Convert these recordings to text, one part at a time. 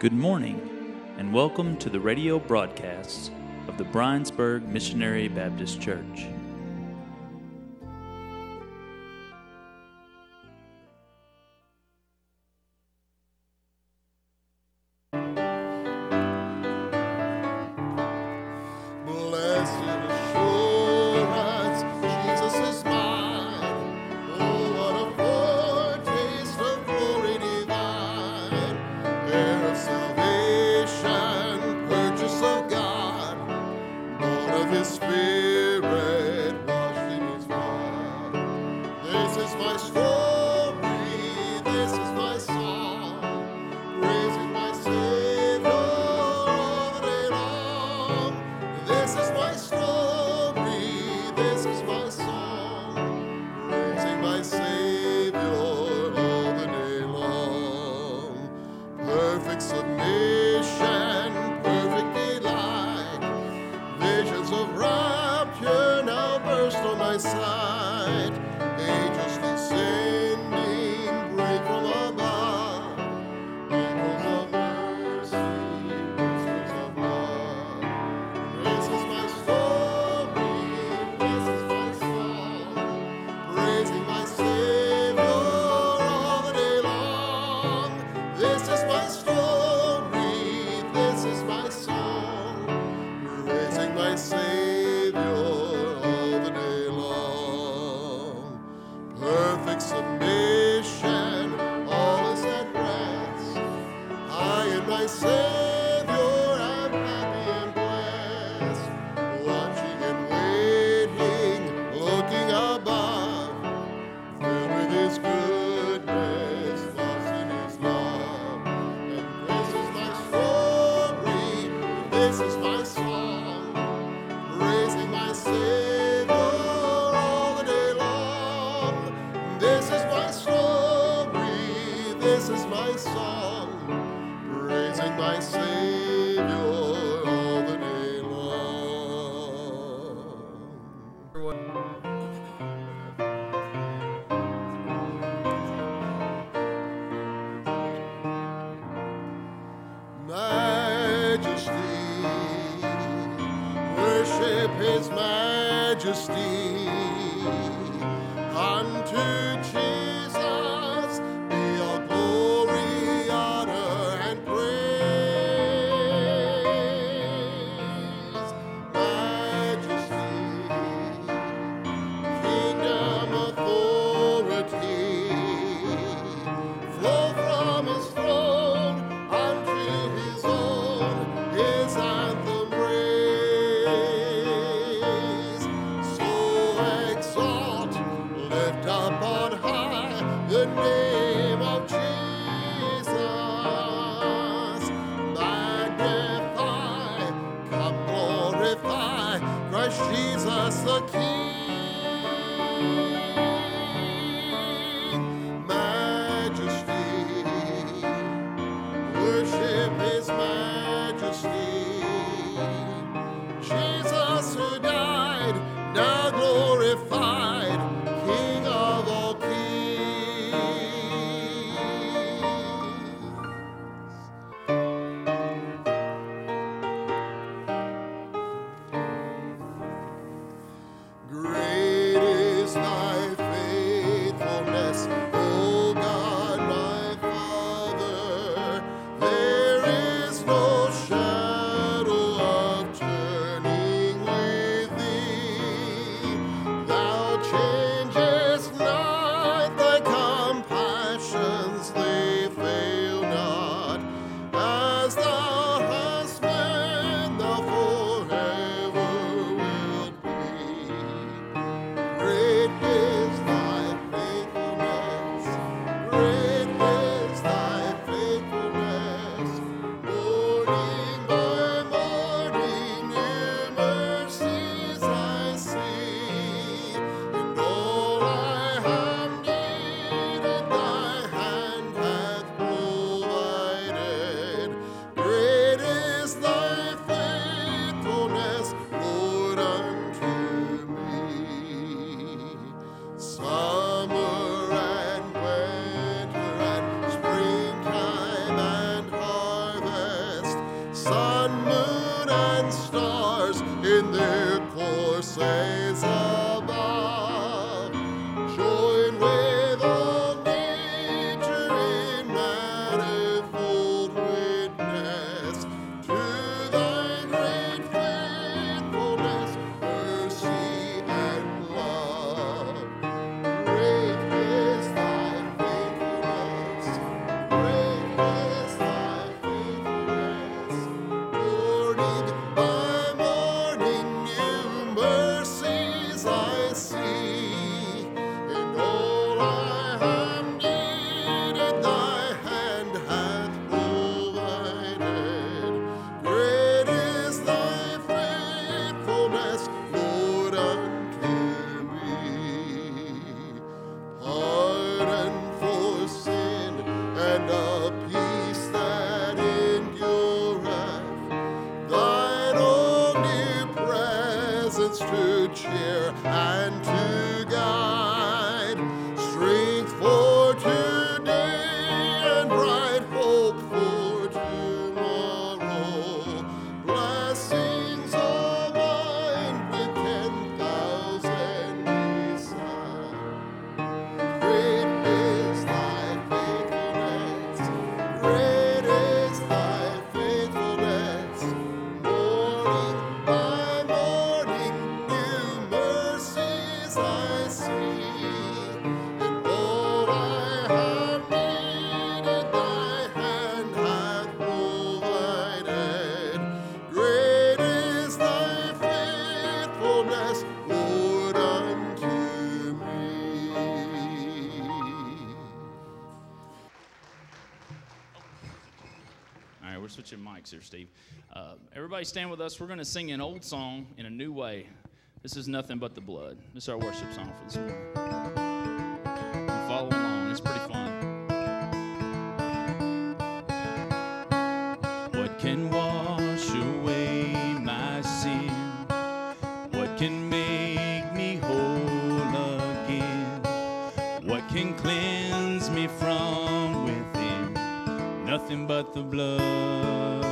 Good morning, and welcome to the radio broadcasts of the Brinesburg Missionary Baptist Church. All right, we're mics here, Steve. Uh, everybody stand with us. We're going to sing an old song in a new way. This is Nothing But the Blood. This is our worship song for this morning. Follow along, it's pretty fun. What can wash away my sin? What can make me whole again? What can cleanse me from within? Nothing but the blood.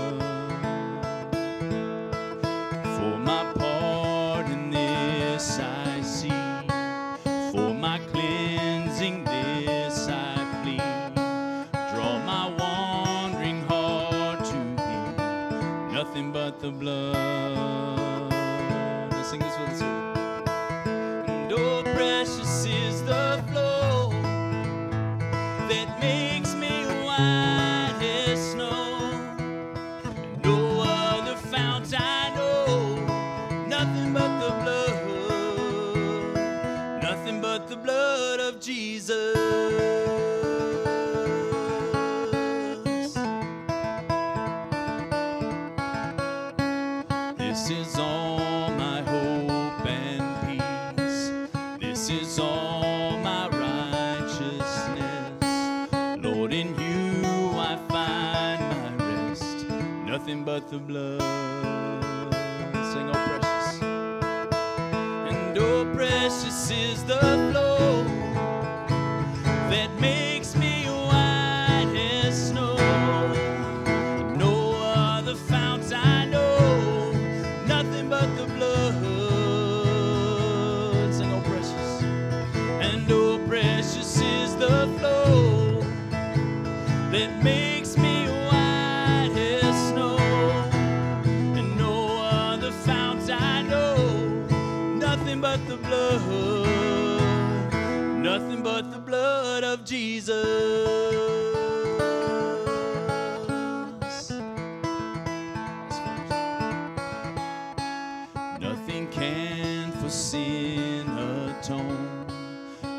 For sin atone,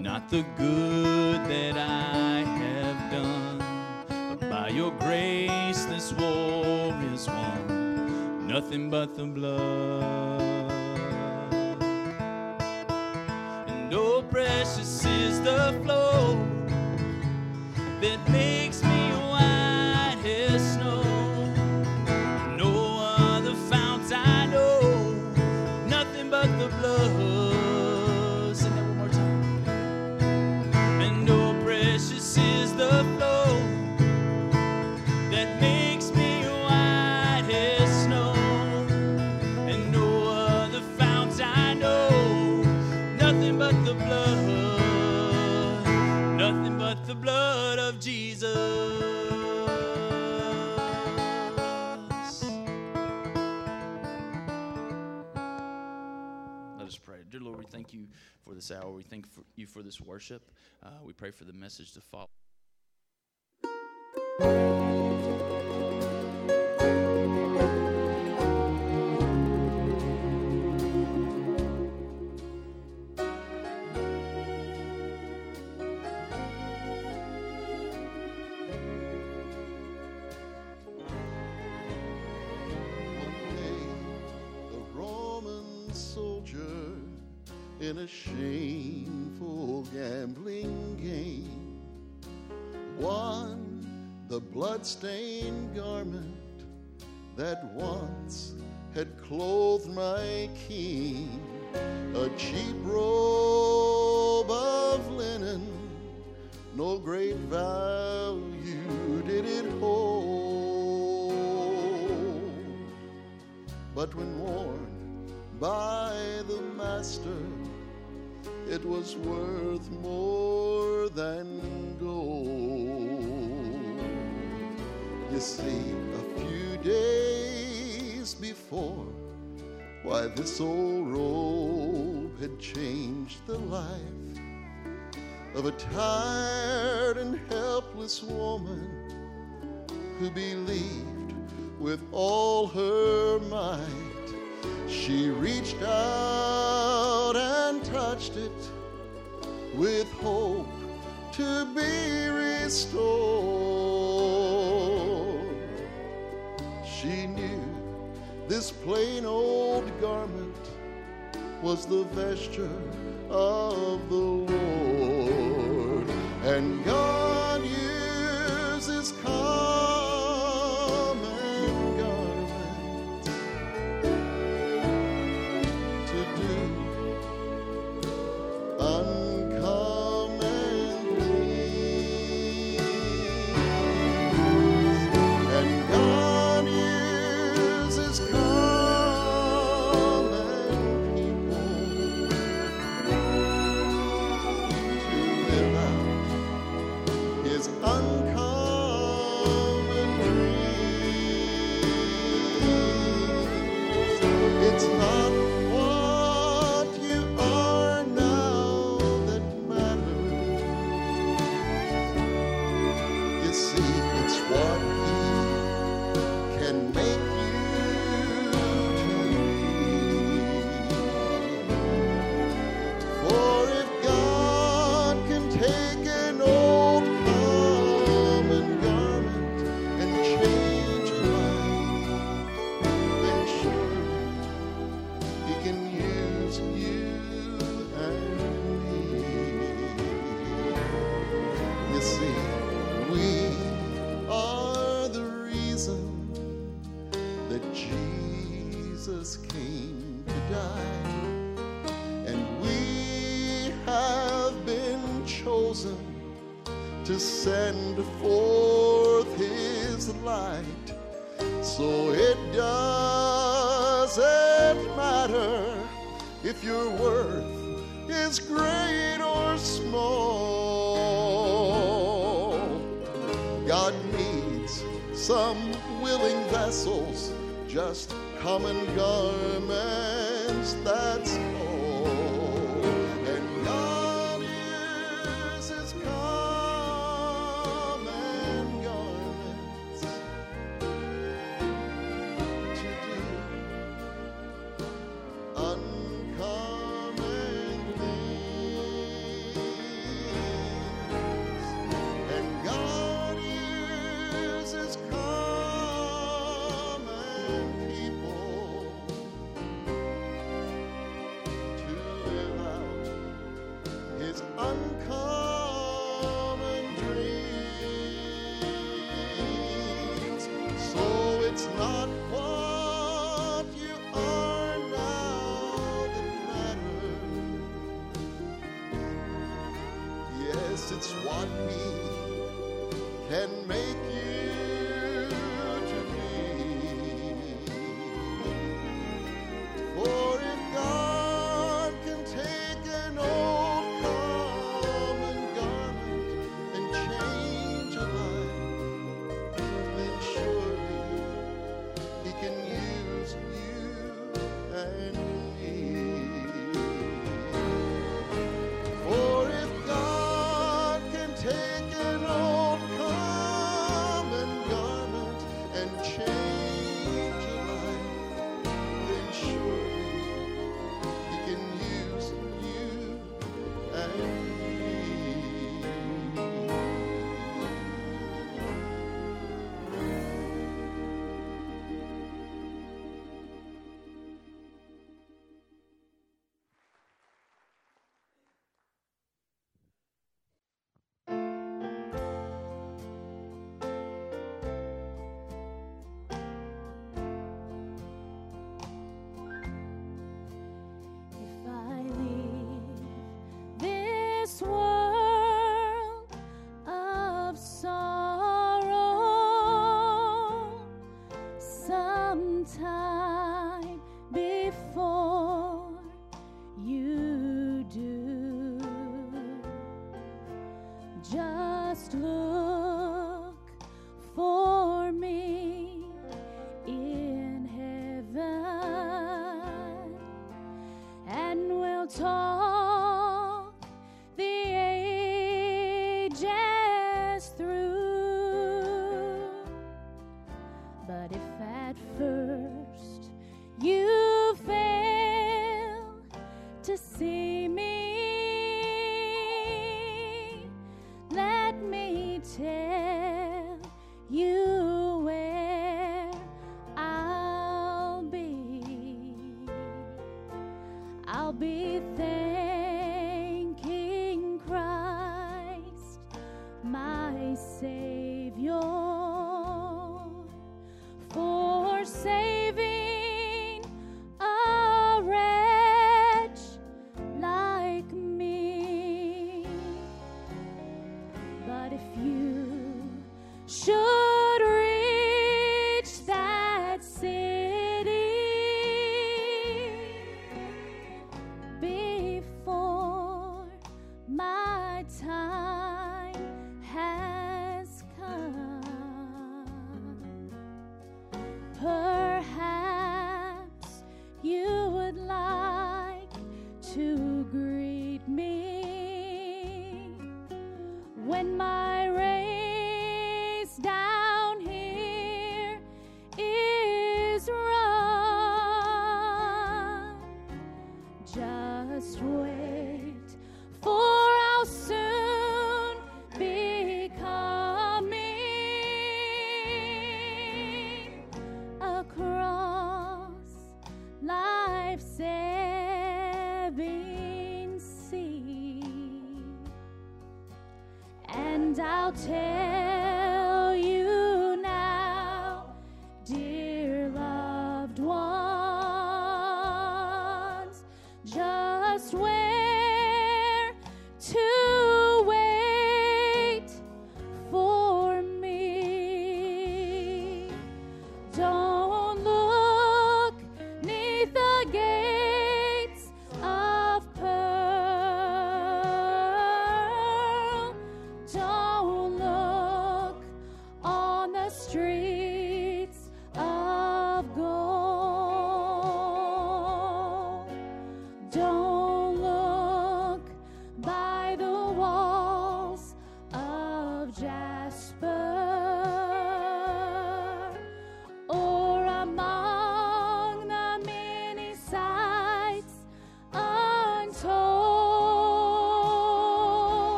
not the good that I have done, but by your grace this war is won, nothing but the blood. We pray for the message to follow. Blood-stained garment that once had clothed my king, a cheap robe of linen, no great value did it hold. But when worn by the master, it was worth more than A few days before, why this old robe had changed the life of a tired and helpless woman who believed with all her might. She reached out and touched it with hope to be restored. Plain old garment was the vesture of the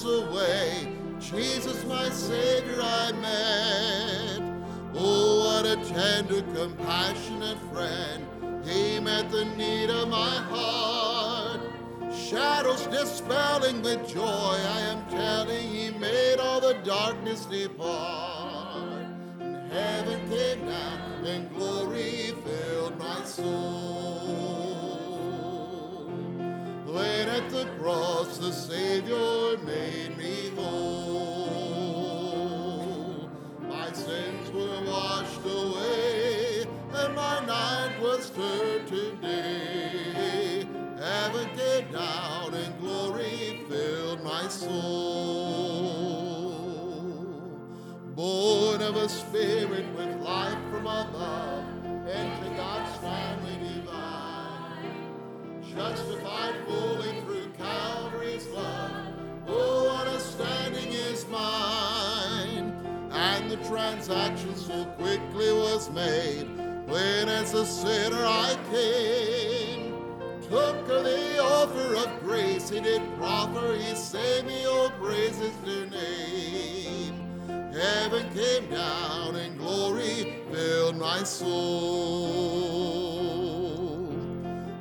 away, Jesus, my Savior, I met. Oh, what a tender, compassionate friend. He met the need of my heart. Shadows dispelling with joy, I am telling, He made all the darkness depart. And heaven came down, and glory filled my soul. When at the cross the Savior night was turned to day. Heaven came down, and glory filled my soul. Born of a spirit with life from above, into God's family divine justified fully through Calvary's love. Oh, what a standing is mine! And the transaction so quickly was made when, as a sinner, I came. Took the offer of grace he did proffer, he saved me, oh, praise his dear name. Heaven came down and glory filled my soul.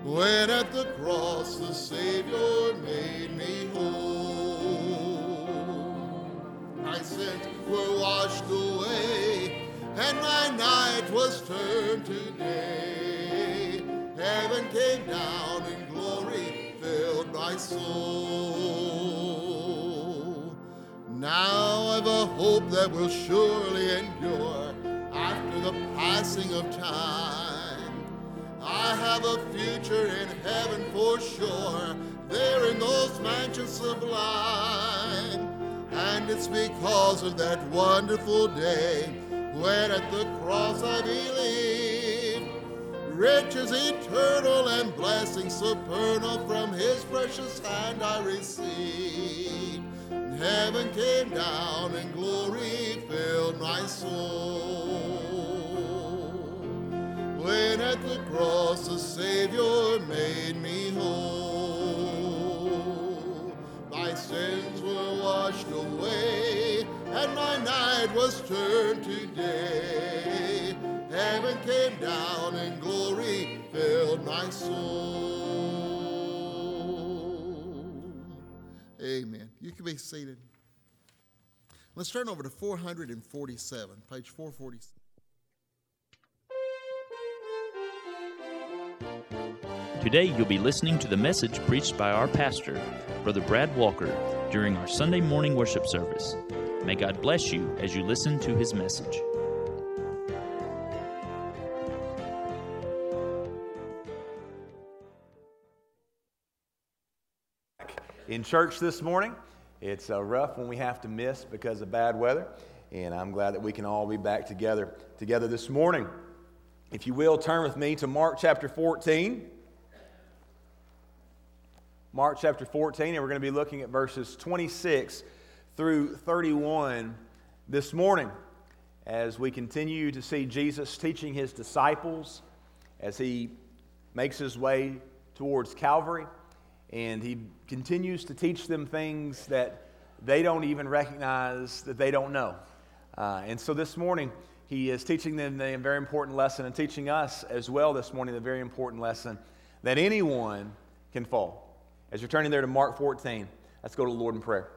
When at the cross the Savior made me whole, said, sins were washed away, and my night was turned to day. Heaven came down and glory filled my soul. Now I've a hope that will surely endure after the passing of time. I have a future in heaven for sure, there in those mansions sublime. And it's because of that wonderful day when at the cross I believe riches eternal and blessings supernal from his precious hand I received. Heaven came down and glory filled my soul. When at the cross the Savior made me whole, my sins were washed away, and my night was turned to day. Heaven came down and glory filled my soul. Amen. You can be seated. Let's turn over to 447, page 447. Today you'll be listening to the message preached by our pastor, Brother Brad Walker, during our Sunday morning worship service. May God bless you as you listen to his message. in church this morning. It's uh, rough when we have to miss because of bad weather, and I'm glad that we can all be back together together this morning. If you will, turn with me to Mark chapter 14. Mark chapter 14, and we're going to be looking at verses 26 through 31 this morning as we continue to see Jesus teaching his disciples as he makes his way towards Calvary and he continues to teach them things that they don't even recognize that they don't know. Uh, and so this morning, he is teaching them a very important lesson and teaching us as well this morning the very important lesson that anyone can fall. As you're turning there to Mark 14, let's go to the Lord in prayer.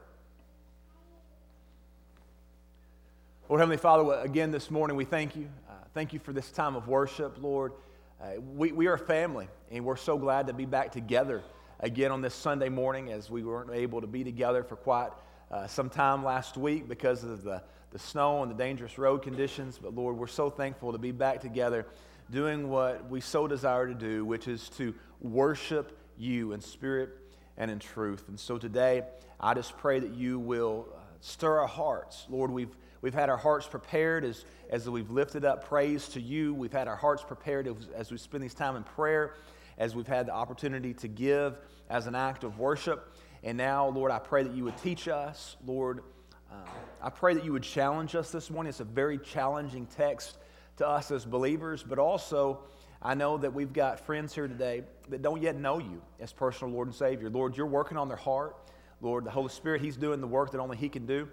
Lord Heavenly Father, again this morning we thank you. Uh, thank you for this time of worship, Lord. Uh, we, we are a family, and we're so glad to be back together again on this Sunday morning as we weren't able to be together for quite uh, some time last week because of the, the snow and the dangerous road conditions. But Lord, we're so thankful to be back together doing what we so desire to do, which is to worship you in spirit and in truth. And so today, I just pray that you will uh, stir our hearts. Lord, we've, we've had our hearts prepared as, as we've lifted up praise to you. We've had our hearts prepared as, we spend this time in prayer, as we've had the opportunity to give as an act of worship. And now, Lord, I pray that you would teach us. Lord, uh, I pray that you would challenge us this morning. It's a very challenging text to us as believers, but also I know that we've got friends here today that don't yet know you as personal Lord and Savior. Lord, you're working on their heart. Lord, the Holy Spirit, He's doing the work that only He can do,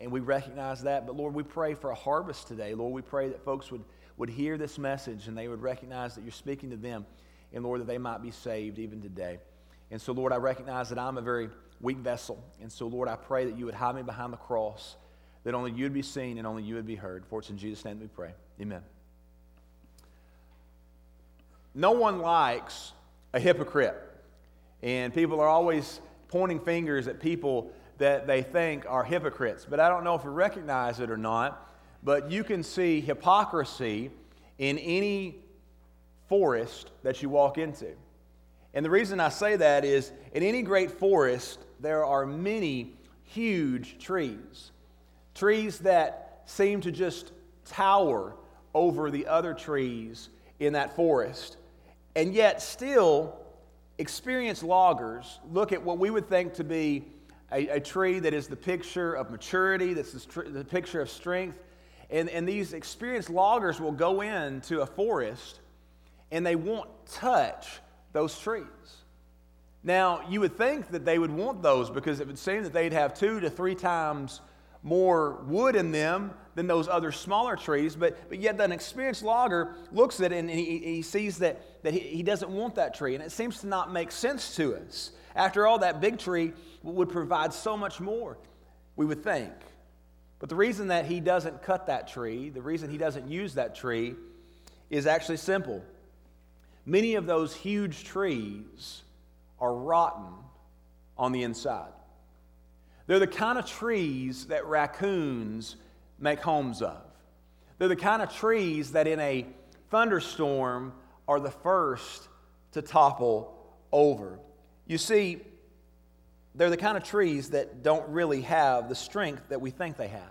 and we recognize that. But Lord, we pray for a harvest today. Lord, we pray that folks would, would hear this message and they would recognize that you're speaking to them, and Lord, that they might be saved even today. And so, Lord, I recognize that I'm a very weak vessel. And so, Lord, I pray that you would hide me behind the cross, that only you would be seen and only you would be heard. For it's in Jesus' name we pray. Amen. No one likes a hypocrite. And people are always pointing fingers at people that they think are hypocrites. But I don't know if you recognize it or not, but you can see hypocrisy in any forest that you walk into. And the reason I say that is in any great forest, there are many huge trees. Trees that seem to just tower over the other trees in that forest. And yet, still, experienced loggers look at what we would think to be a, a tree that is the picture of maturity, that's the, the picture of strength. And, and these experienced loggers will go into a forest and they won't touch those trees. Now, you would think that they would want those because it would seem that they'd have two to three times more wood in them than those other smaller trees. But, but yet, an experienced logger looks at it and he, he sees that, that he, he doesn't want that tree. And it seems to not make sense to us. After all, that big tree would provide so much more, we would think. But the reason that he doesn't cut that tree, the reason he doesn't use that tree, is actually simple. Many of those huge trees are rotten on the inside. They're the kind of trees that raccoons make homes of. They're the kind of trees that in a thunderstorm are the first to topple over. You see, they're the kind of trees that don't really have the strength that we think they have.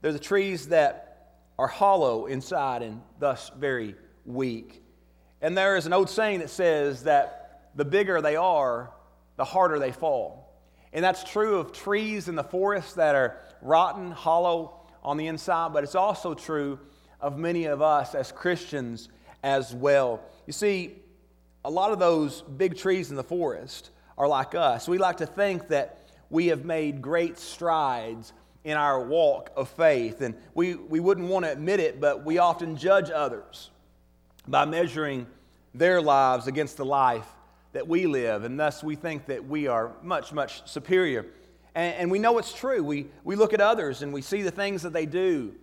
They're the trees that are hollow inside and thus very weak. And there is an old saying that says that the bigger they are, the harder they fall. And that's true of trees in the forest that are rotten, hollow on the inside, but it's also true of many of us as Christians as well. You see, a lot of those big trees in the forest are like us. We like to think that we have made great strides in our walk of faith, and we, we wouldn't want to admit it, but we often judge others by measuring their lives against the life that we live, and thus we think that we are much, much superior. And, and, we know it's true. We, we look at others and we see the things that they do.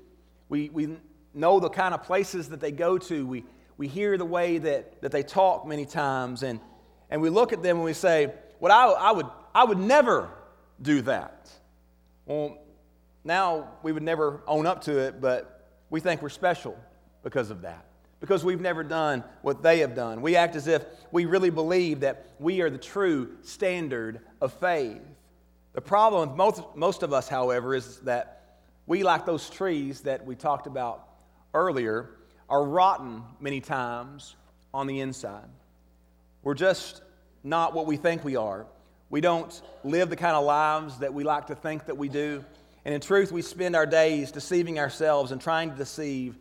We, we know the kind of places that they go to. We, we hear the way that, that they talk many times. And, and we look at them and we say, Well, I, I, would, I would never do that. Well, now we would never own up to it, but we think we're special because of that because we've never done what they have done. We act as if we really believe that we are the true standard of faith. The problem with most, most of us, however, is that we, like those trees that we talked about earlier, are rotten many times on the inside. We're just not what we think we are. We don't live the kind of lives that we like to think that we do. And in truth, we spend our days deceiving ourselves and trying to deceive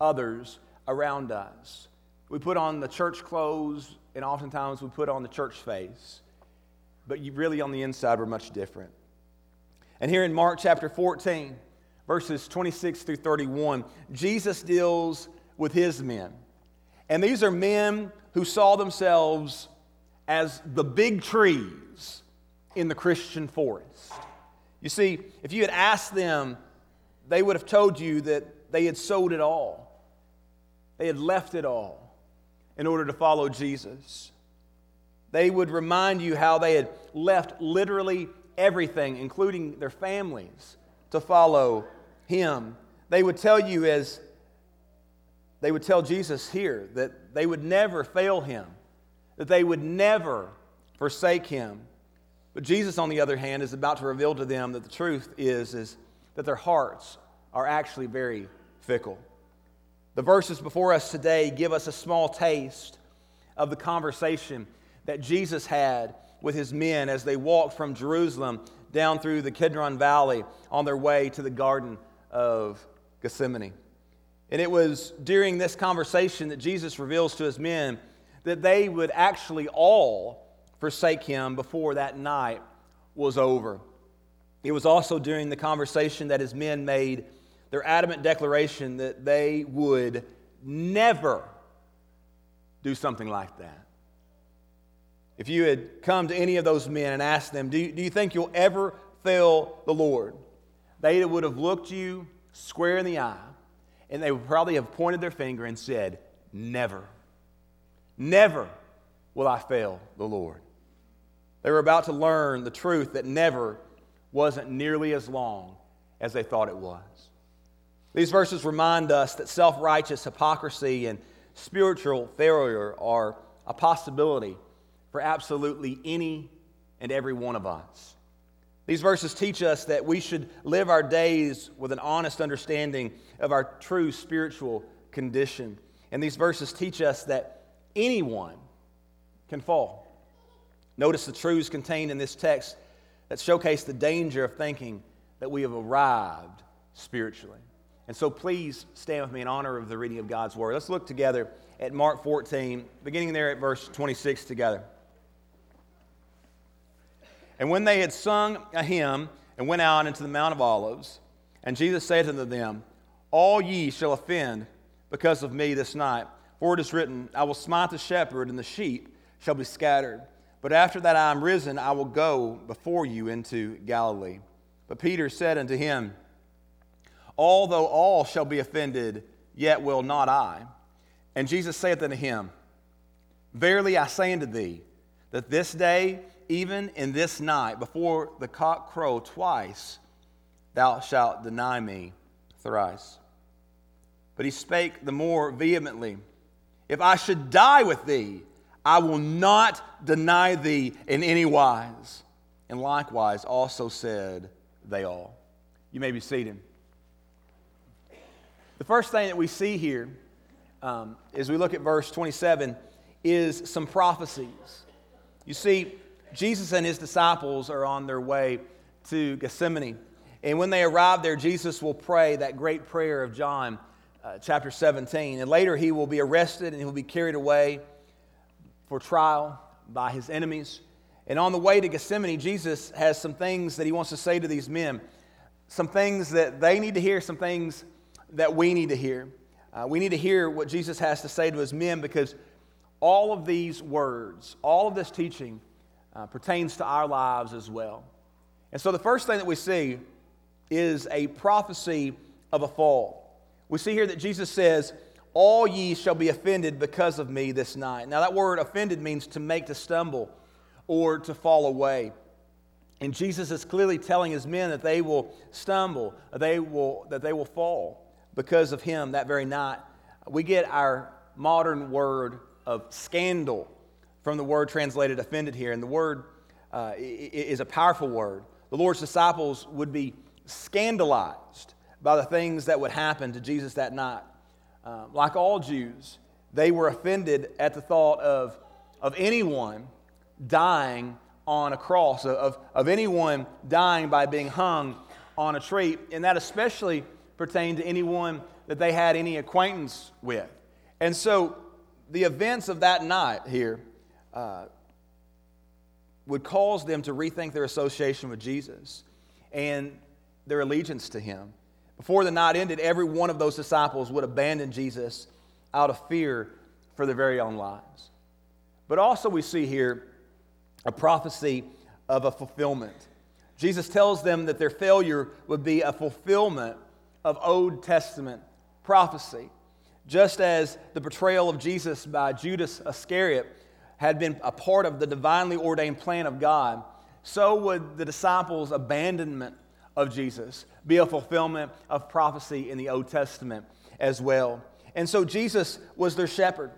others around us. We put on the church clothes, and oftentimes we put on the church face. But you really, on the inside, we're much different. And here in Mark chapter 14, verses 26 through 31, Jesus deals with his men. And these are men who saw themselves as the big trees in the Christian forest. You see, if you had asked them, they would have told you that they had sold it all. They had left it all in order to follow Jesus. They would remind you how they had left literally everything, including their families, to follow Him. They would tell you, as they would tell Jesus here, that they would never fail Him, that they would never forsake Him. But Jesus, on the other hand, is about to reveal to them that the truth is, is that their hearts are actually very fickle. The verses before us today give us a small taste of the conversation that Jesus had with his men as they walked from Jerusalem down through the Kidron Valley on their way to the Garden of Gethsemane. And it was during this conversation that Jesus reveals to his men that they would actually all forsake him before that night was over. It was also during the conversation that his men made their adamant declaration that they would never do something like that. If you had come to any of those men and asked them, Do you, do you think you'll ever fail the Lord? They would have looked you square in the eye and they would probably have pointed their finger and said, Never. Never will I fail the Lord. They were about to learn the truth that never wasn't nearly as long as they thought it was. These verses remind us that self righteous hypocrisy and spiritual failure are a possibility for absolutely any and every one of us. These verses teach us that we should live our days with an honest understanding of our true spiritual condition. And these verses teach us that anyone can fall. Notice the truths contained in this text that showcase the danger of thinking that we have arrived spiritually. And so please stand with me in honor of the reading of God's word. Let's look together at Mark 14, beginning there at verse 26 together. And when they had sung a hymn and went out into the Mount of Olives, and Jesus said unto them, All ye shall offend because of me this night. For it is written, I will smite the shepherd, and the sheep shall be scattered. But after that I am risen, I will go before you into Galilee. But Peter said unto him, although all shall be offended, yet will not I. And Jesus saith unto him, Verily I say unto thee, that this day, even in this night, before the cock crow twice, thou shalt deny me thrice. But he spake the more vehemently, If I should die with thee, I will not deny thee in any wise. And likewise also said they all. You may be seated. The first thing that we see here um, as we look at verse 27 is some prophecies. You see, Jesus and his disciples are on their way to Gethsemane. And when they arrive there, Jesus will pray that great prayer of John uh, chapter 17. And later he will be arrested and he will be carried away for trial by his enemies. And on the way to Gethsemane, Jesus has some things that he wants to say to these men. Some things that they need to hear, some things that we need to hear. Uh, we need to hear what Jesus has to say to his men because all of these words, all of this teaching uh, pertains to our lives as well. And so the first thing that we see is a prophecy of a fall. We see here that Jesus says, All ye shall be offended because of me this night. Now, that word offended means to make to stumble or to fall away. And Jesus is clearly telling his men that they will stumble, they will, that they will fall because of him that very night. We get our modern word of scandal from the word translated offended here. And the word uh, is a powerful word. The Lord's disciples would be scandalized by the things that would happen to Jesus that night. Uh, like all Jews, they were offended at the thought of, of anyone dying on a cross, of, of anyone dying by being hung on a tree. And that especially pertained to anyone that they had any acquaintance with. And so the events of that night here uh, would cause them to rethink their association with Jesus and their allegiance to him. Before the night ended, every one of those disciples would abandon Jesus out of fear for their very own lives. But also, we see here a prophecy of a fulfillment. Jesus tells them that their failure would be a fulfillment of Old Testament prophecy. Just as the betrayal of Jesus by Judas Iscariot had been a part of the divinely ordained plan of God, so would the disciples' abandonment of Jesus be a fulfillment of prophecy in the Old Testament as well. And so Jesus was their shepherd.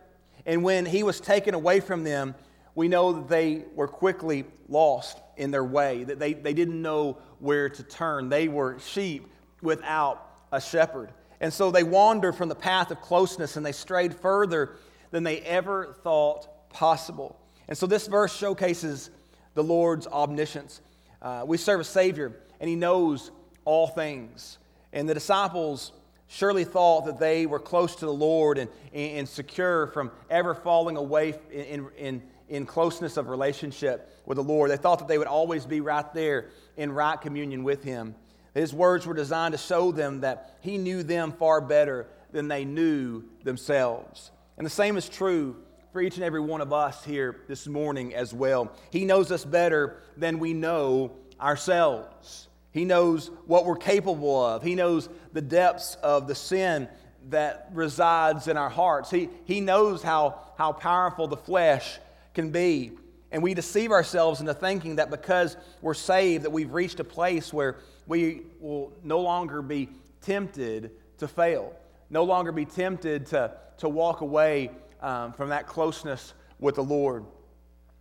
And when he was taken away from them, we know that they were quickly lost in their way, that they, they didn't know where to turn. They were sheep without a shepherd. And so they wandered from the path of closeness and they strayed further than they ever thought possible. And so this verse showcases the Lord's omniscience. Uh, we serve a Savior and He knows all things. And the disciples surely thought that they were close to the Lord and, and secure from ever falling away in, in, in closeness of relationship with the Lord. They thought that they would always be right there in right communion with Him. His words were designed to show them that he knew them far better than they knew themselves. And the same is true for each and every one of us here this morning as well. He knows us better than we know ourselves. He knows what we're capable of. He knows the depths of the sin that resides in our hearts. He, he knows how, how powerful the flesh can be. And we deceive ourselves into thinking that because we're saved, that we've reached a place where we will no longer be tempted to fail, no longer be tempted to, to walk away um, from that closeness with the Lord.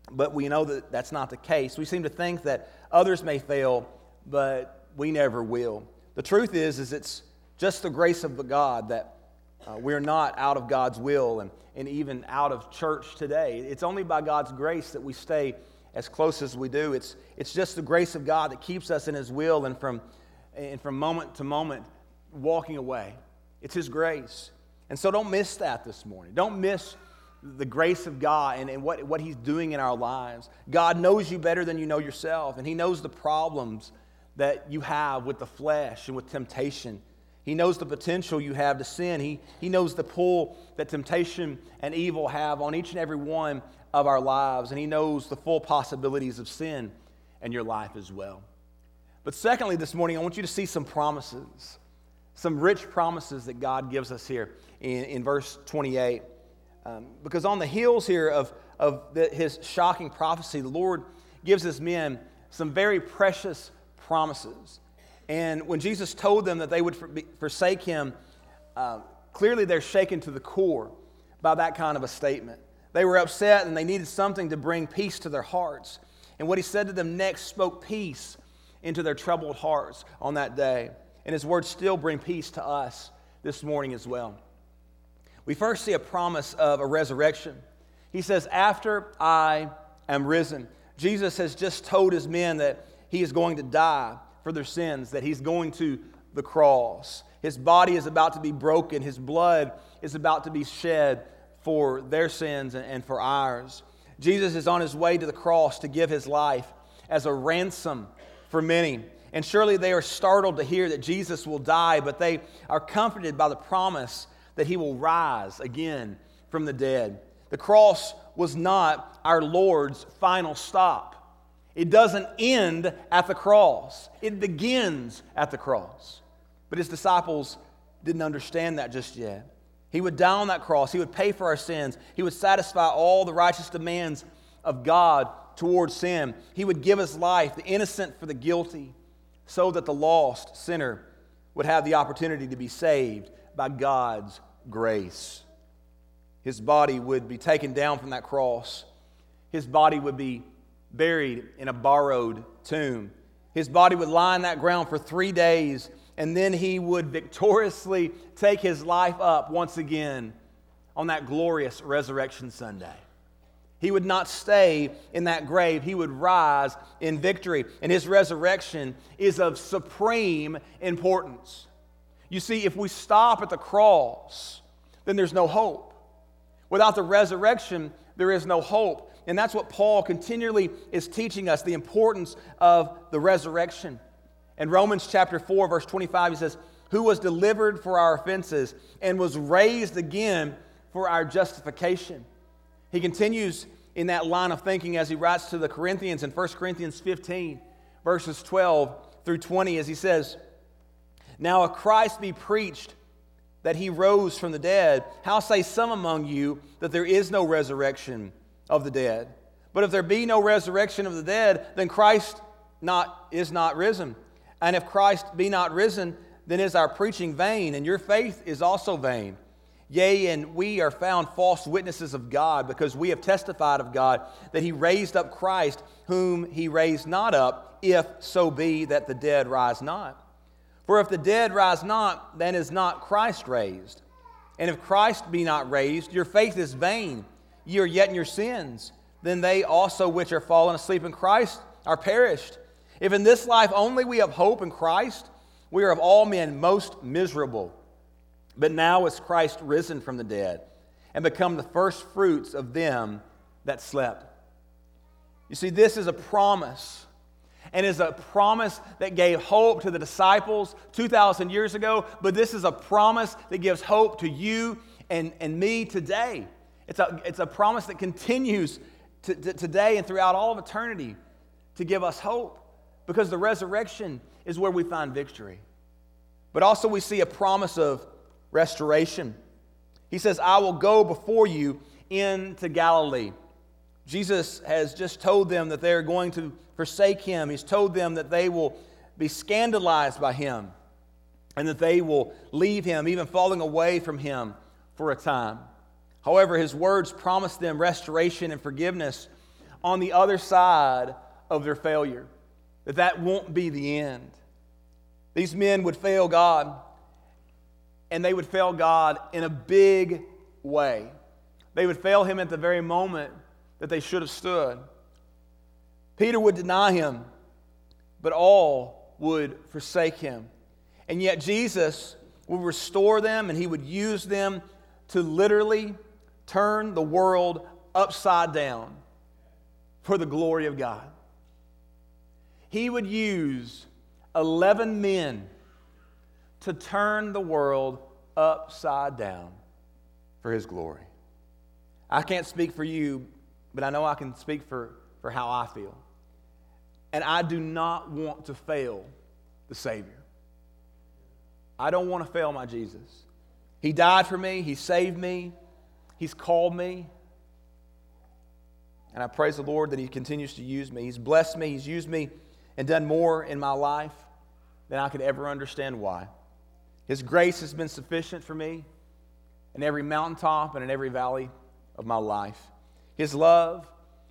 But we know that that's not the case. We seem to think that others may fail, but we never will. The truth is, is it's just the grace of the God that uh, we're not out of God's will and, and even out of church today. It's only by God's grace that we stay as close as we do. It's, it's just the grace of God that keeps us in His will and from, and from moment to moment walking away. It's His grace. And so don't miss that this morning. Don't miss the grace of God and, and what, what He's doing in our lives. God knows you better than you know yourself, and He knows the problems that you have with the flesh and with temptation. He knows the potential you have to sin. He, he knows the pull that temptation and evil have on each and every one of our lives, and He knows the full possibilities of sin in your life as well. But secondly, this morning, I want you to see some promises some rich promises that God gives us here in, in verse 28. Um, because on the heels here of, of the, his shocking prophecy, the Lord gives his men some very precious promises. And when Jesus told them that they would forsake him, uh, clearly they're shaken to the core by that kind of a statement. They were upset and they needed something to bring peace to their hearts. And what he said to them next spoke peace into their troubled hearts on that day. And his words still bring peace to us this morning as well. We first see a promise of a resurrection. He says, After I am risen. Jesus has just told his men that he is going to die for their sins, that he's going to the cross. His body is about to be broken, his blood is about to be shed for their sins and for ours. Jesus is on his way to the cross to give his life as a ransom for many. And surely they are startled to hear that Jesus will die, but they are comforted by the promise that he will rise again from the dead. The cross was not our Lord's final stop. It doesn't end at the cross, it begins at the cross. But his disciples didn't understand that just yet. He would die on that cross, he would pay for our sins, he would satisfy all the righteous demands of God towards sin. He would give us life, the innocent for the guilty, so that the lost sinner would have the opportunity to be saved by God's grace. His body would be taken down from that cross. His body would be buried in a borrowed tomb. His body would lie in that ground for three days, and then he would victoriously take his life up once again on that glorious Resurrection Sunday. He would not stay in that grave. He would rise in victory. And his resurrection is of supreme importance. You see, if we stop at the cross, then there's no hope. Without the resurrection, there is no hope. And that's what Paul continually is teaching us the importance of the resurrection. In Romans chapter 4, verse 25, he says, Who was delivered for our offenses and was raised again for our justification. He continues in that line of thinking as he writes to the Corinthians in 1 Corinthians 15, verses 12 through 20, as he says, now, if Christ be preached that he rose from the dead, how say some among you that there is no resurrection of the dead? But if there be no resurrection of the dead, then Christ not, is not risen. And if Christ be not risen, then is our preaching vain, and your faith is also vain. Yea, and we are found false witnesses of God, because we have testified of God that he raised up Christ, whom he raised not up, if so be that the dead rise not. For if the dead rise not, then is not Christ raised. And if Christ be not raised, your faith is vain. Ye are yet in your sins. Then they also which are fallen asleep in Christ are perished. If in this life only we have hope in Christ, we are of all men most miserable. But now is Christ risen from the dead and become the first fruits of them that slept. You see, this is a promise and is a promise that gave hope to the disciples 2,000 years ago, but this is a promise that gives hope to you and, and me today. It's a, it's a promise that continues to, to, today and throughout all of eternity to give us hope because the resurrection is where we find victory. But also, we see a promise of restoration. He says, I will go before you into Galilee. Jesus has just told them that they are going to forsake him. He's told them that they will be scandalized by him and that they will leave him, even falling away from him for a time. However, his words promise them restoration and forgiveness on the other side of their failure, that that won't be the end. These men would fail God, and they would fail God in a big way. They would fail him at the very moment that they should have stood. Peter would deny him, but all would forsake him. And yet Jesus would restore them and he would use them to literally turn the world upside down for the glory of God. He would use 11 men to turn the world upside down for his glory. I can't speak for you, but I know I can speak for, for how I feel. And I do not want to fail the Savior. I don't want to fail my Jesus. He died for me, He saved me, He's called me. And I praise the Lord that He continues to use me. He's blessed me, He's used me, and done more in my life than I could ever understand why. His grace has been sufficient for me in every mountaintop and in every valley of my life. His love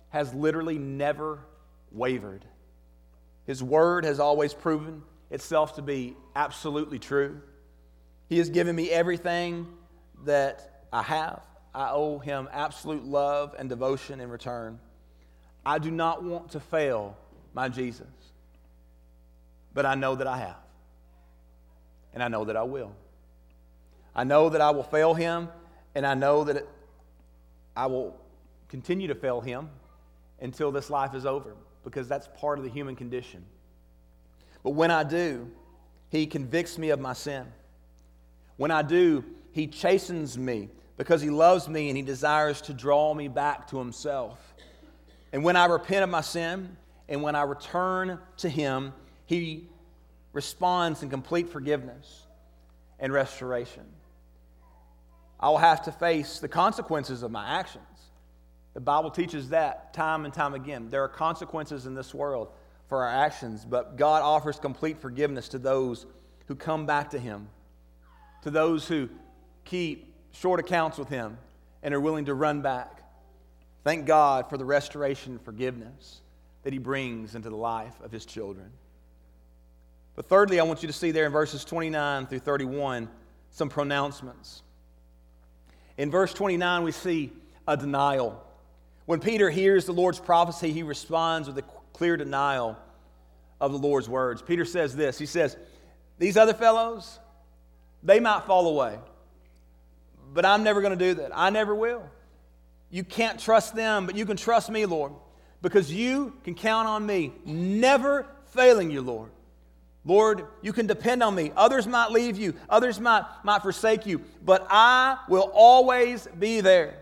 has literally never wavered. His word has always proven itself to be absolutely true. He has given me everything that I have. I owe him absolute love and devotion in return. I do not want to fail my Jesus, but I know that I have. And I know that I will. I know that I will fail him, and I know that I will continue to fail him until this life is over, because that's part of the human condition. But when I do, he convicts me of my sin. When I do, he chastens me because he loves me and he desires to draw me back to himself. And when I repent of my sin and when I return to him, he responds in complete forgiveness and restoration. I will have to face the consequences of my actions. The Bible teaches that time and time again. There are consequences in this world for our actions, but God offers complete forgiveness to those who come back to Him, to those who keep short accounts with Him and are willing to run back. Thank God for the restoration and forgiveness that He brings into the life of His children. But thirdly, I want you to see there in verses 29 through 31 some pronouncements. In verse 29, we see a denial. When Peter hears the Lord's prophecy, he responds with a clear denial of the Lord's words. Peter says this He says, These other fellows, they might fall away, but I'm never going to do that. I never will. You can't trust them, but you can trust me, Lord, because you can count on me, never failing you, Lord. Lord, you can depend on me. Others might leave you, others might, might forsake you, but I will always be there.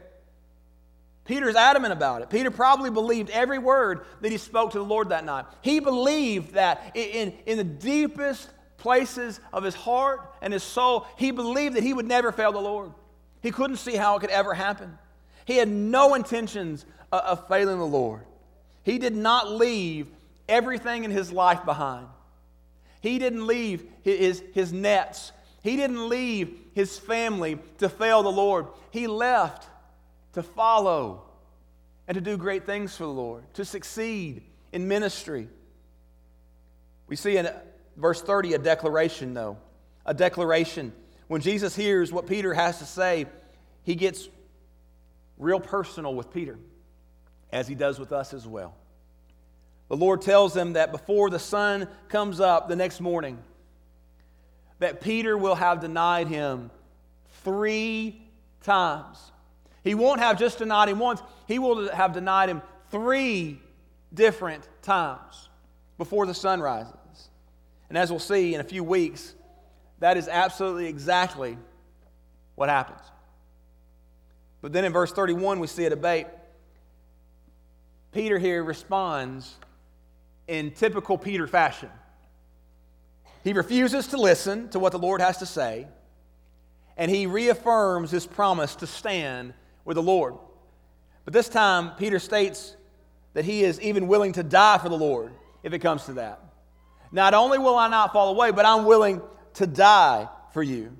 Peter's adamant about it. Peter probably believed every word that he spoke to the Lord that night. He believed that in, in the deepest places of his heart and his soul, he believed that he would never fail the Lord. He couldn't see how it could ever happen. He had no intentions of, of failing the Lord. He did not leave everything in his life behind. He didn't leave his, his nets. He didn't leave his family to fail the Lord. He left to follow and to do great things for the Lord, to succeed in ministry. We see in uh, verse 30 a declaration, though. A declaration. When Jesus hears what Peter has to say, he gets real personal with Peter, as he does with us as well. The Lord tells them that before the sun comes up the next morning, that Peter will have denied him three times. He won't have just denied him once, he will have denied him three different times before the sun rises. And as we'll see in a few weeks, that is absolutely exactly what happens. But then in verse 31, we see a debate. Peter here responds in typical Peter fashion. He refuses to listen to what the Lord has to say, and he reaffirms his promise to stand with the Lord. But this time, Peter states that he is even willing to die for the Lord if it comes to that. Not only will I not fall away, but I'm willing to die for you.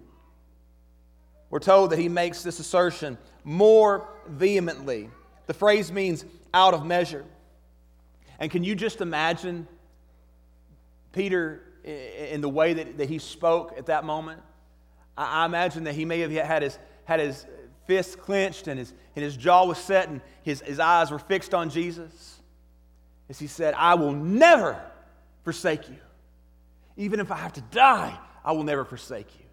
We're told that he makes this assertion more vehemently. The phrase means out of measure. And can you just imagine Peter in the way that, that he spoke at that moment? I, I imagine that he may have had his, had his fists clenched and his, and his jaw was set and his, his eyes were fixed on Jesus as he said, I will never forsake you. Even if I have to die, I will never forsake you.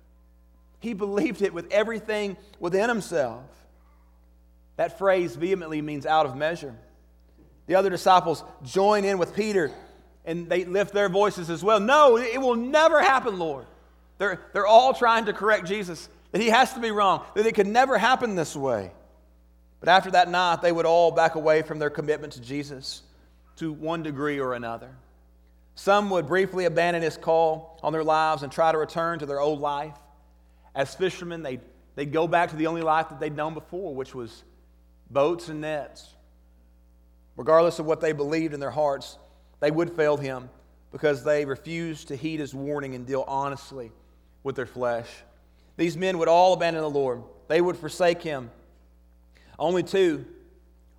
He believed it with everything within himself. That phrase vehemently means out of measure. The other disciples join in with Peter and they lift their voices as well. No, it will never happen, Lord. They're, they're all trying to correct Jesus that he has to be wrong, that it could never happen this way. But after that night, they would all back away from their commitment to Jesus to one degree or another. Some would briefly abandon his call on their lives and try to return to their old life. As fishermen, they'd, they'd go back to the only life that they'd known before, which was boats and nets. Regardless of what they believed in their hearts, they would fail him because they refused to heed his warning and deal honestly with their flesh. These men would all abandon the Lord, they would forsake him. Only two,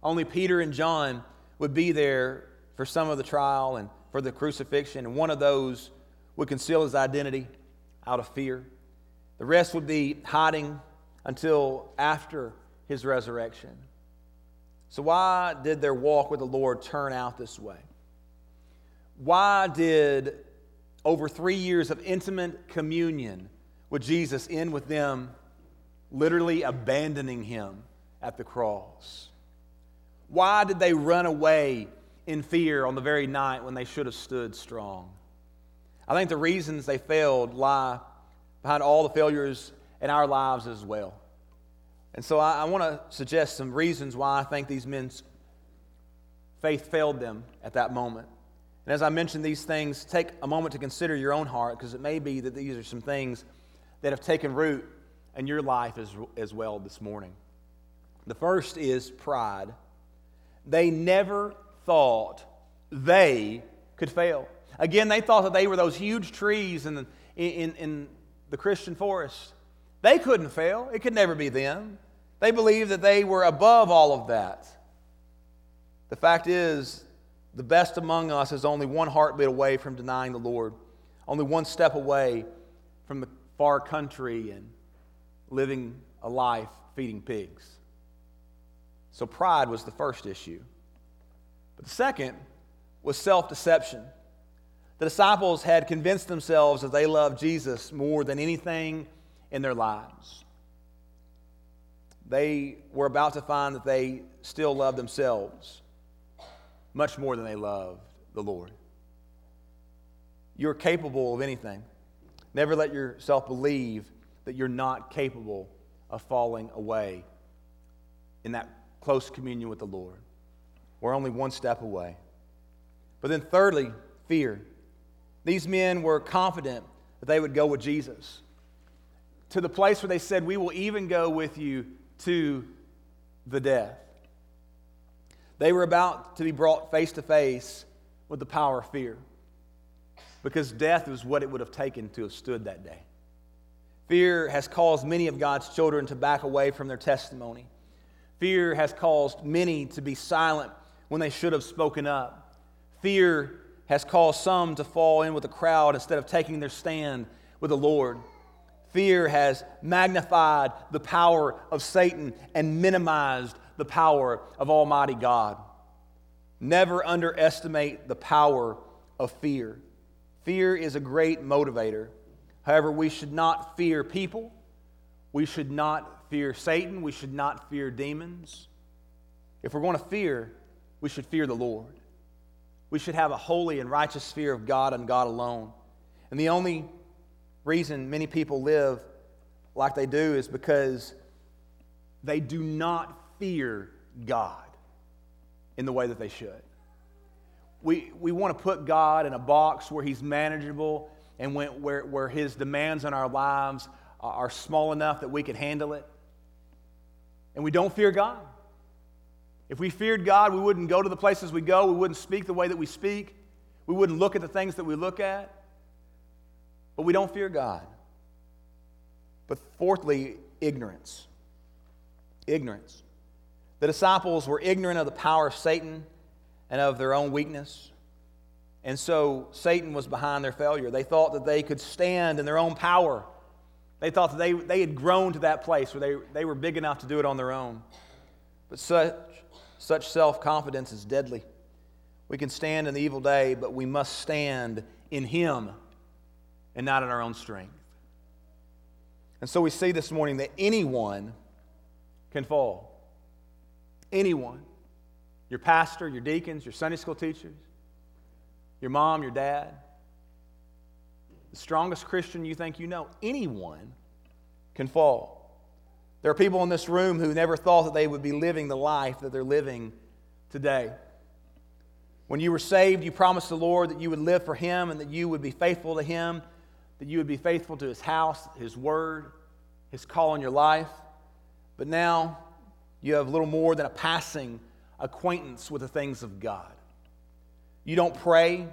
only Peter and John would be there for some of the trial and for the crucifixion, and one of those would conceal his identity out of fear. The rest would be hiding until after his resurrection. So, why did their walk with the Lord turn out this way? Why did over three years of intimate communion with Jesus end with them literally abandoning him at the cross? Why did they run away in fear on the very night when they should have stood strong? I think the reasons they failed lie behind all the failures in our lives as well. And so I, I want to suggest some reasons why I think these men's faith failed them at that moment. And as I mentioned these things, take a moment to consider your own heart because it may be that these are some things that have taken root in your life as, as well this morning. The first is pride. They never thought they could fail. Again, they thought that they were those huge trees in the, in, in the Christian forest. They couldn't fail, it could never be them. They believed that they were above all of that. The fact is, the best among us is only one heartbeat away from denying the Lord, only one step away from the far country and living a life feeding pigs. So, pride was the first issue. But the second was self deception. The disciples had convinced themselves that they loved Jesus more than anything in their lives. They were about to find that they still loved themselves much more than they loved the Lord. You're capable of anything. Never let yourself believe that you're not capable of falling away in that close communion with the Lord. We're only one step away. But then, thirdly, fear. These men were confident that they would go with Jesus to the place where they said, We will even go with you to the death. They were about to be brought face to face with the power of fear because death was what it would have taken to have stood that day. Fear has caused many of God's children to back away from their testimony. Fear has caused many to be silent when they should have spoken up. Fear has caused some to fall in with the crowd instead of taking their stand with the Lord. Fear has magnified the power of Satan and minimized the power of Almighty God. Never underestimate the power of fear. Fear is a great motivator. However, we should not fear people. We should not fear Satan. We should not fear demons. If we're going to fear, we should fear the Lord. We should have a holy and righteous fear of God and God alone. And the only reason many people live like they do is because they do not fear God in the way that they should. We, we want to put God in a box where He's manageable and when, where, where His demands on our lives are small enough that we can handle it. And we don't fear God. If we feared God, we wouldn't go to the places we go, we wouldn't speak the way that we speak, we wouldn't look at the things that we look at. But we don't fear God. But fourthly, ignorance. Ignorance. The disciples were ignorant of the power of Satan and of their own weakness. And so Satan was behind their failure. They thought that they could stand in their own power. They thought that they, they had grown to that place where they, they were big enough to do it on their own. But such, such self confidence is deadly. We can stand in the evil day, but we must stand in Him and not in our own strength. And so we see this morning that anyone can fall. Anyone. Your pastor, your deacons, your Sunday school teachers, your mom, your dad, the strongest Christian you think you know, anyone can fall. There are people in this room who never thought that they would be living the life that they're living today. When you were saved, you promised the Lord that you would live for Him and that you would be faithful to Him, that you would be faithful to His house, His word, His call in your life. But now you have little more than a passing acquaintance with the things of God. You don't pray,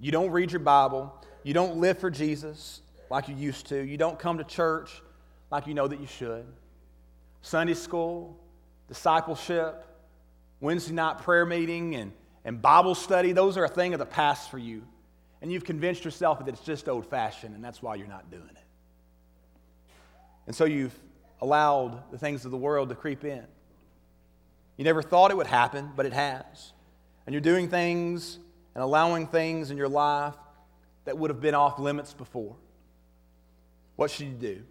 you don't read your Bible, you don't live for Jesus like you used to, you don't come to church like you know that you should. Sunday school, discipleship, Wednesday night prayer meeting, and, and Bible study, those are a thing of the past for you. And you've convinced yourself that it's just old fashioned, and that's why you're not doing it. And so you've allowed the things of the world to creep in. You never thought it would happen, but it has. And you're doing things and allowing things in your life that would have been off limits before. What should you do?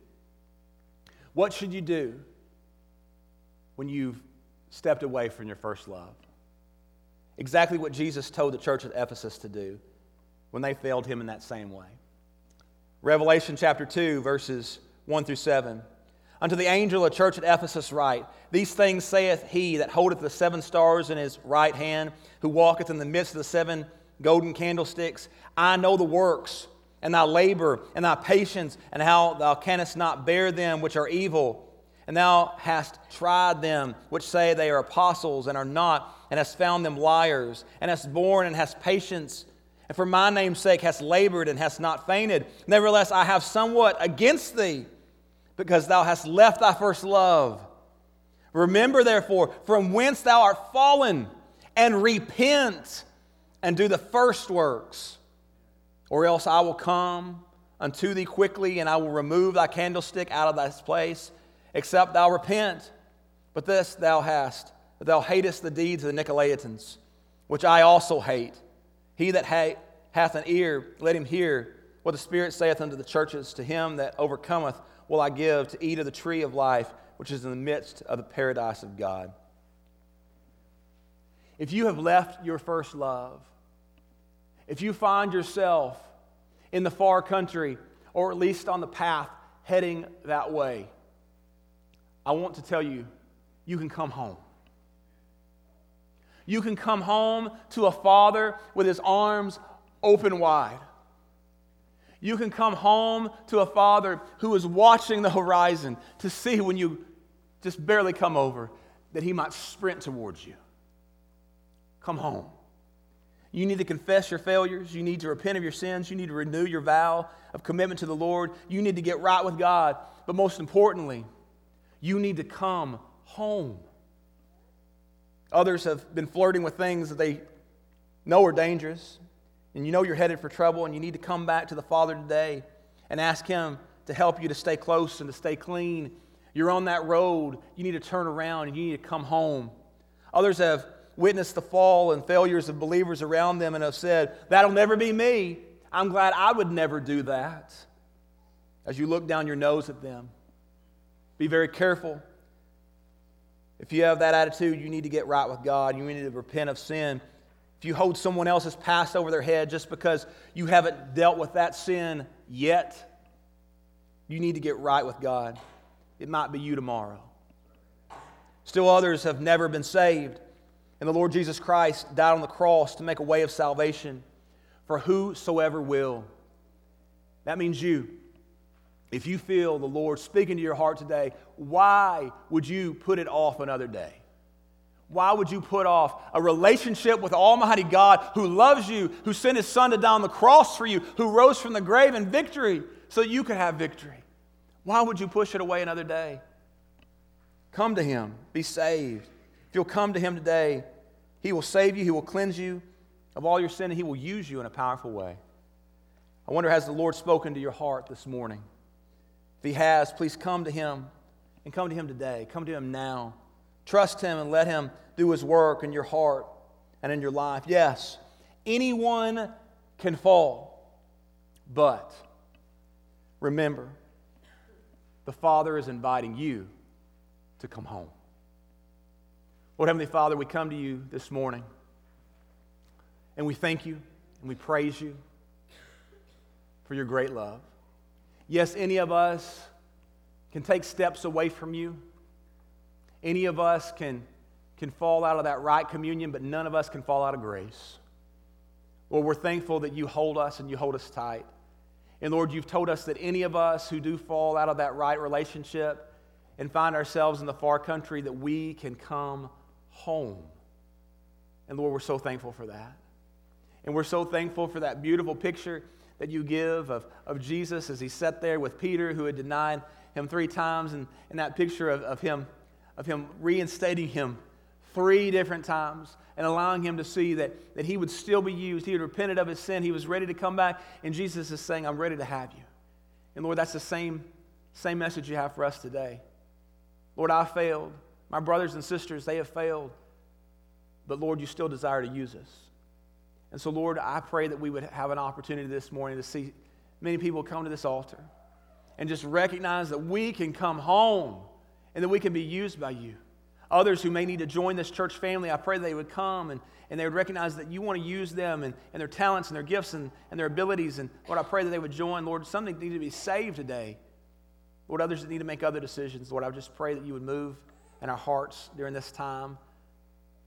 What should you do when you've stepped away from your first love? Exactly what Jesus told the church at Ephesus to do when they failed him in that same way. Revelation chapter 2, verses 1 through 7. Unto the angel of the church at Ephesus write, These things saith he that holdeth the seven stars in his right hand, who walketh in the midst of the seven golden candlesticks. I know the works, and thy labor, and thy patience, and how thou canst not bear them which are evil. And thou hast tried them which say they are apostles and are not, and hast found them liars, and hast borne and hast patience, and for my name's sake hast labored and hast not fainted. Nevertheless, I have somewhat against thee, because thou hast left thy first love. Remember, therefore, from whence thou art fallen, and repent and do the first works, or else I will come unto thee quickly, and I will remove thy candlestick out of thy place, except thou repent. But this thou hast, that thou hatest the deeds of the Nicolaitans, which I also hate. He that ha- hath an ear, let him hear what the Spirit saith unto the churches. To him that overcometh will I give to eat of the tree of life, which is in the midst of the paradise of God. If you have left your first love, if you find yourself in the far country, or at least on the path heading that way, I want to tell you, you can come home. You can come home to a father with his arms open wide. You can come home to a father who is watching the horizon to see when you just barely come over that he might sprint towards you. Come home. You need to confess your failures. You need to repent of your sins. You need to renew your vow of commitment to the Lord. You need to get right with God. But most importantly, you need to come home. Others have been flirting with things that they know are dangerous, and you know you're headed for trouble, and you need to come back to the Father today and ask Him to help you to stay close and to stay clean. You're on that road. You need to turn around and you need to come home. Others have witnessed the fall and failures of believers around them and have said, That'll never be me. I'm glad I would never do that. As you look down your nose at them, be very careful. If you have that attitude, you need to get right with God. You need to repent of sin. If you hold someone else's past over their head just because you haven't dealt with that sin yet, you need to get right with God. It might be you tomorrow. Still, others have never been saved. And the Lord Jesus Christ died on the cross to make a way of salvation for whosoever will. That means you. If you feel the Lord speaking to your heart today, why would you put it off another day? Why would you put off a relationship with Almighty God who loves you, who sent his son to die on the cross for you, who rose from the grave in victory so you could have victory? Why would you push it away another day? Come to him, be saved. If you'll come to him today, he will save you, He will cleanse you of all your sin, and He will use you in a powerful way. I wonder, has the Lord spoken to your heart this morning? If He has, please come to Him and come to Him today. Come to Him now. Trust Him and let Him do His work in your heart and in your life. Yes, anyone can fall, but remember, the Father is inviting you to come home. Lord Heavenly Father, we come to you this morning and we thank you and we praise you for your great love. Yes, any of us can take steps away from you. Any of us can, can fall out of that right communion, but none of us can fall out of grace. Lord, we're thankful that you hold us and you hold us tight. And Lord, you've told us that any of us who do fall out of that right relationship and find ourselves in the far country, that we can come home. And Lord, we're so thankful for that. And we're so thankful for that beautiful picture that you give of, of Jesus as he sat there with Peter, who had denied him three times, and, and that picture of, of, him, of him reinstating him three different times and allowing him to see that, that he would still be used. He had repented of his sin. He was ready to come back. And Jesus is saying, I'm ready to have you. And Lord, that's the same, same message you have for us today. Lord, I failed. My brothers and sisters, they have failed. But Lord, you still desire to use us. And so, Lord, I pray that we would have an opportunity this morning to see many people come to this altar and just recognize that we can come home and that we can be used by you. Others who may need to join this church family, I pray they would come and, and they would recognize that you want to use them and, and their talents and their gifts and, and their abilities. And Lord, I pray that they would join. Lord, some need to be saved today. Lord, others that need to make other decisions. Lord, I just pray that you would move in our hearts during this time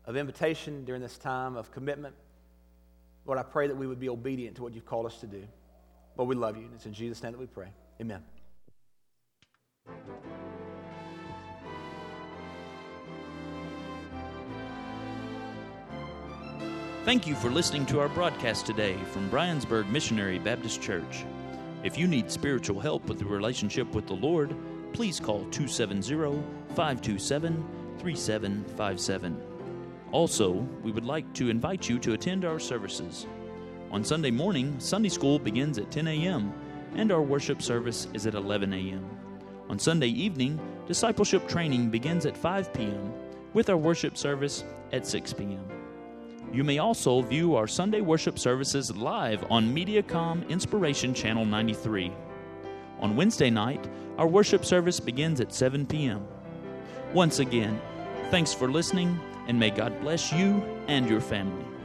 of invitation, during this time of commitment. Lord, I pray that we would be obedient to what you've called us to do. Lord, we love you. And it's in Jesus' name that we pray. Amen. Thank you for listening to our broadcast today from Briensburg Missionary Baptist Church. If you need spiritual help with the relationship with the Lord, please call 270 527 3757. Also, we would like to invite you to attend our services. On Sunday morning, Sunday school begins at 10 a.m., and our worship service is at 11 a.m. On Sunday evening, discipleship training begins at 5 p.m., with our worship service at 6 p.m. You may also view our Sunday worship services live on Mediacom Inspiration Channel 93. On Wednesday night, our worship service begins at 7 p.m. Once again, thanks for listening, and may God bless you and your family.